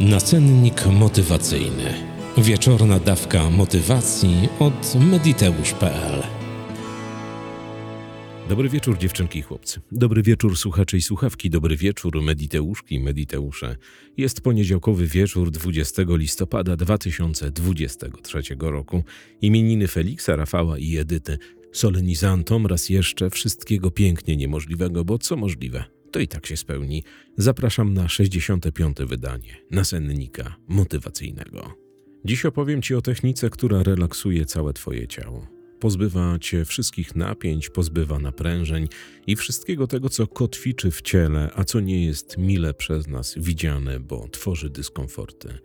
Nacennik motywacyjny. Wieczorna dawka motywacji od mediteusz.pl. Dobry wieczór dziewczynki i chłopcy. Dobry wieczór słuchacze i słuchawki. Dobry wieczór mediteuszki i mediteusze. Jest poniedziałkowy wieczór 20 listopada 2023 roku. Imieniny Feliksa, Rafała i Edyty. Solenizantom raz jeszcze wszystkiego pięknie niemożliwego, bo co możliwe, to i tak się spełni. Zapraszam na 65. wydanie nasennika motywacyjnego. Dziś opowiem Ci o technice, która relaksuje całe Twoje ciało. Pozbywa Cię wszystkich napięć, pozbywa naprężeń i wszystkiego tego, co kotwiczy w ciele, a co nie jest mile przez nas widziane, bo tworzy dyskomforty.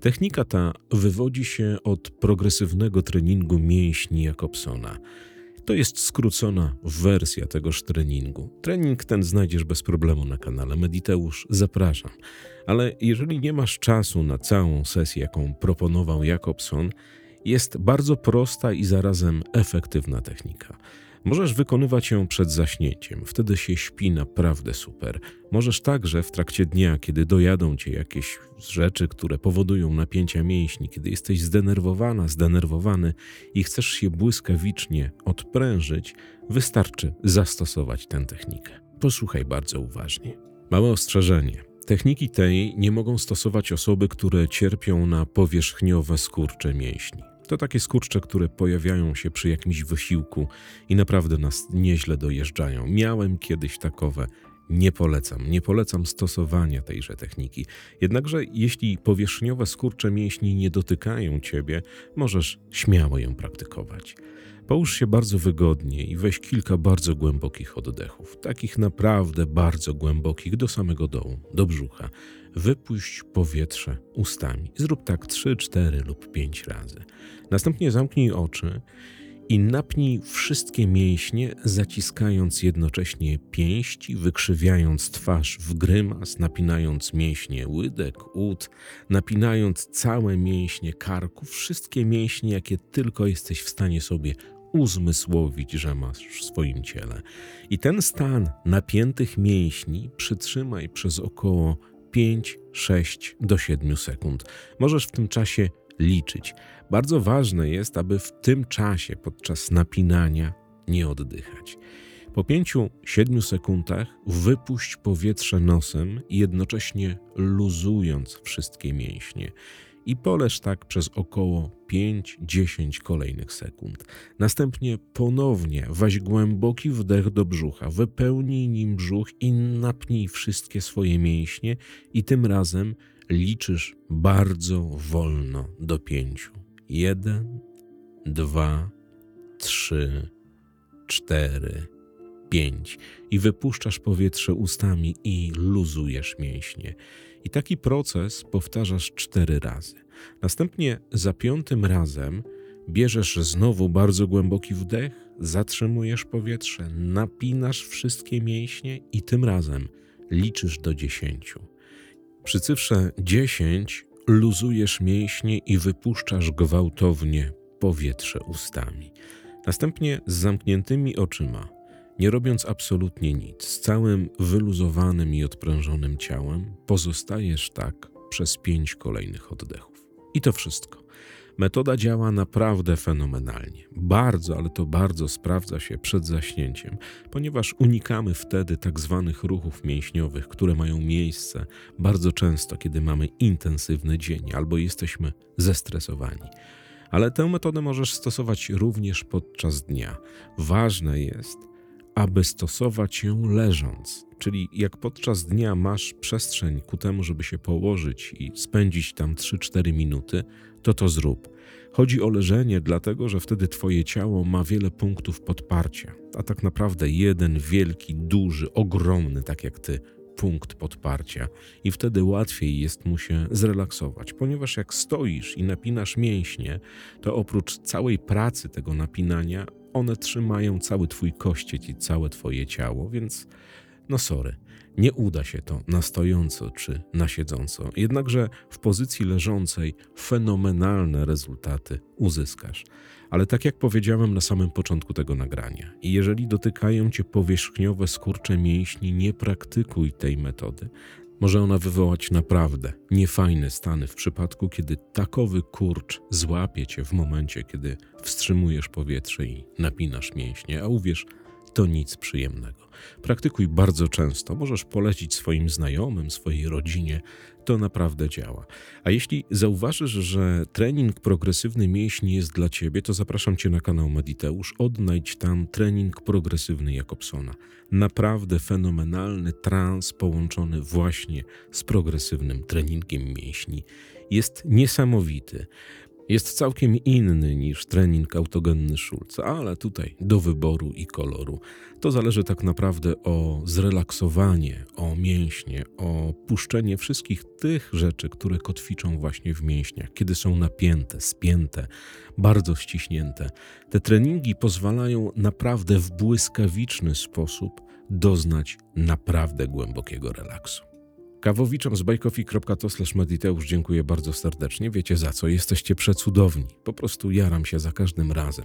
Technika ta wywodzi się od progresywnego treningu mięśni Jakobsona – to jest skrócona wersja tegoż treningu. Trening ten znajdziesz bez problemu na kanale Mediteusz. Zapraszam. Ale jeżeli nie masz czasu na całą sesję, jaką proponował Jakobson, jest bardzo prosta i zarazem efektywna technika. Możesz wykonywać ją przed zaśnięciem, wtedy się śpi naprawdę super. Możesz także w trakcie dnia, kiedy dojadą cię jakieś rzeczy, które powodują napięcia mięśni, kiedy jesteś zdenerwowana, zdenerwowany i chcesz się błyskawicznie odprężyć, wystarczy zastosować tę technikę. Posłuchaj bardzo uważnie. Małe ostrzeżenie. Techniki tej nie mogą stosować osoby, które cierpią na powierzchniowe skurcze mięśni. To takie skurcze, które pojawiają się przy jakimś wysiłku i naprawdę nas nieźle dojeżdżają. Miałem kiedyś takowe. Nie polecam, nie polecam stosowania tejże techniki. Jednakże, jeśli powierzchniowe skurcze mięśni nie dotykają ciebie, możesz śmiało ją praktykować. Połóż się bardzo wygodnie i weź kilka bardzo głębokich oddechów, takich naprawdę bardzo głębokich do samego dołu, do brzucha. Wypuść powietrze ustami. Zrób tak 3, 4 lub 5 razy. Następnie zamknij oczy i napnij wszystkie mięśnie, zaciskając jednocześnie pięści, wykrzywiając twarz w grymas, napinając mięśnie łydek, ud, napinając całe mięśnie karku, wszystkie mięśnie, jakie tylko jesteś w stanie sobie uzmysłowić, że masz w swoim ciele. I ten stan napiętych mięśni przytrzymaj przez około 5, 6 do 7 sekund. Możesz w tym czasie liczyć. Bardzo ważne jest, aby w tym czasie podczas napinania nie oddychać. Po 5-7 sekundach wypuść powietrze nosem, jednocześnie luzując wszystkie mięśnie i poleż tak przez około 5-10 kolejnych sekund. Następnie ponownie weź głęboki wdech do brzucha, wypełnij nim brzuch i napnij wszystkie swoje mięśnie i tym razem liczysz bardzo wolno do pięciu. Jeden, dwa, trzy, cztery, pięć. I wypuszczasz powietrze ustami i luzujesz mięśnie. I taki proces powtarzasz cztery razy. Następnie za piątym razem bierzesz znowu bardzo głęboki wdech, zatrzymujesz powietrze, napinasz wszystkie mięśnie i tym razem liczysz do dziesięciu. Przy cyfrze 10 luzujesz mięśnie i wypuszczasz gwałtownie powietrze ustami. Następnie z zamkniętymi oczyma, nie robiąc absolutnie nic, z całym wyluzowanym i odprężonym ciałem, pozostajesz tak przez pięć kolejnych oddechów. I to wszystko. Metoda działa naprawdę fenomenalnie. Bardzo, ale to bardzo sprawdza się przed zaśnięciem, ponieważ unikamy wtedy tak zwanych ruchów mięśniowych, które mają miejsce bardzo często, kiedy mamy intensywny dzień albo jesteśmy zestresowani. Ale tę metodę możesz stosować również podczas dnia. Ważne jest, aby stosować ją leżąc. Czyli jak podczas dnia masz przestrzeń ku temu, żeby się położyć i spędzić tam 3-4 minuty, to to zrób. Chodzi o leżenie, dlatego że wtedy Twoje ciało ma wiele punktów podparcia, a tak naprawdę jeden wielki, duży, ogromny, tak jak Ty, punkt podparcia i wtedy łatwiej jest mu się zrelaksować, ponieważ jak stoisz i napinasz mięśnie, to oprócz całej pracy tego napinania, one trzymają cały twój kościec i całe twoje ciało, więc no sorry, nie uda się to na stojąco czy na siedząco. Jednakże w pozycji leżącej fenomenalne rezultaty uzyskasz. Ale tak jak powiedziałem na samym początku tego nagrania, jeżeli dotykają cię powierzchniowe skurcze mięśni, nie praktykuj tej metody. Może ona wywołać naprawdę niefajne stany w przypadku, kiedy takowy kurcz złapie cię w momencie, kiedy wstrzymujesz powietrze i napinasz mięśnie, a uwierz, to nic przyjemnego. Praktykuj bardzo często, możesz polecić swoim znajomym, swojej rodzinie, to naprawdę działa. A jeśli zauważysz, że trening progresywny mięśni jest dla ciebie, to zapraszam cię na kanał Mediteusz. Odnajdź tam trening progresywny Jakobsona. Naprawdę fenomenalny trans połączony właśnie z progresywnym treningiem mięśni. Jest niesamowity. Jest całkiem inny niż trening autogenny Schulza, ale tutaj do wyboru i koloru. To zależy tak naprawdę o zrelaksowanie, o mięśnie, o puszczenie wszystkich tych rzeczy, które kotwiczą właśnie w mięśniach, kiedy są napięte, spięte, bardzo ściśnięte. Te treningi pozwalają naprawdę w błyskawiczny sposób doznać naprawdę głębokiego relaksu. Kawowiczom z bajkofi.to mediteusz dziękuję bardzo serdecznie. Wiecie za co? Jesteście przecudowni. Po prostu jaram się za każdym razem,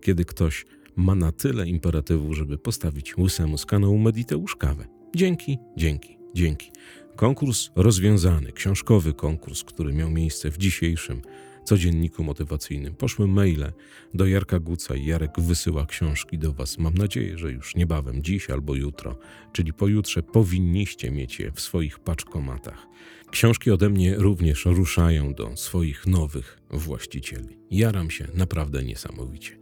kiedy ktoś ma na tyle imperatywu, żeby postawić łysemu z kanału Mediteusz kawę. Dzięki, dzięki, dzięki. Konkurs rozwiązany, książkowy konkurs, który miał miejsce w dzisiejszym codzienniku motywacyjnym. Poszły maile do Jarka Guca i Jarek wysyła książki do Was. Mam nadzieję, że już niebawem, dziś albo jutro, czyli pojutrze, powinniście mieć je w swoich paczkomatach. Książki ode mnie również ruszają do swoich nowych właścicieli. Jaram się naprawdę niesamowicie.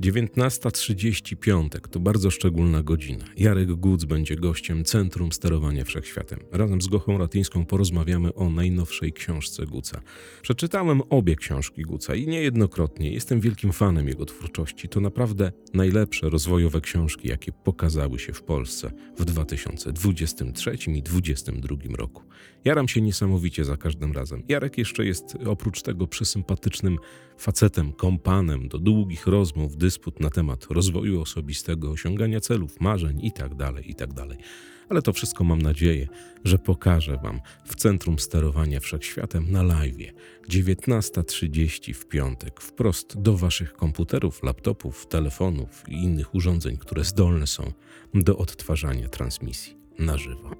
19.30 piątek to bardzo szczególna godzina. Jarek Guc będzie gościem Centrum Sterowania Wszechświatem. Razem z Gochą Ratyńską porozmawiamy o najnowszej książce Guca. Przeczytałem obie książki Guca i niejednokrotnie jestem wielkim fanem jego twórczości. To naprawdę najlepsze rozwojowe książki, jakie pokazały się w Polsce w 2023 i 2022 roku. Jaram się niesamowicie za każdym razem. Jarek jeszcze jest oprócz tego przesympatycznym facetem, kompanem do długich rozmów, dysput na temat rozwoju osobistego, osiągania celów, marzeń itd., itd. Ale to wszystko mam nadzieję, że pokażę Wam w Centrum Sterowania Wszechświatem na live 19.30 w piątek, wprost do Waszych komputerów, laptopów, telefonów i innych urządzeń, które zdolne są do odtwarzania transmisji na żywo.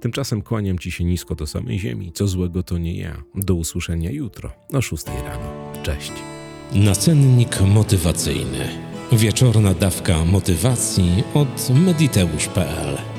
Tymczasem kłaniam Ci się nisko do samej ziemi. Co złego to nie ja. Do usłyszenia jutro o 6 rano. Cześć. Nacennik motywacyjny. Wieczorna dawka motywacji od mediteusz.pl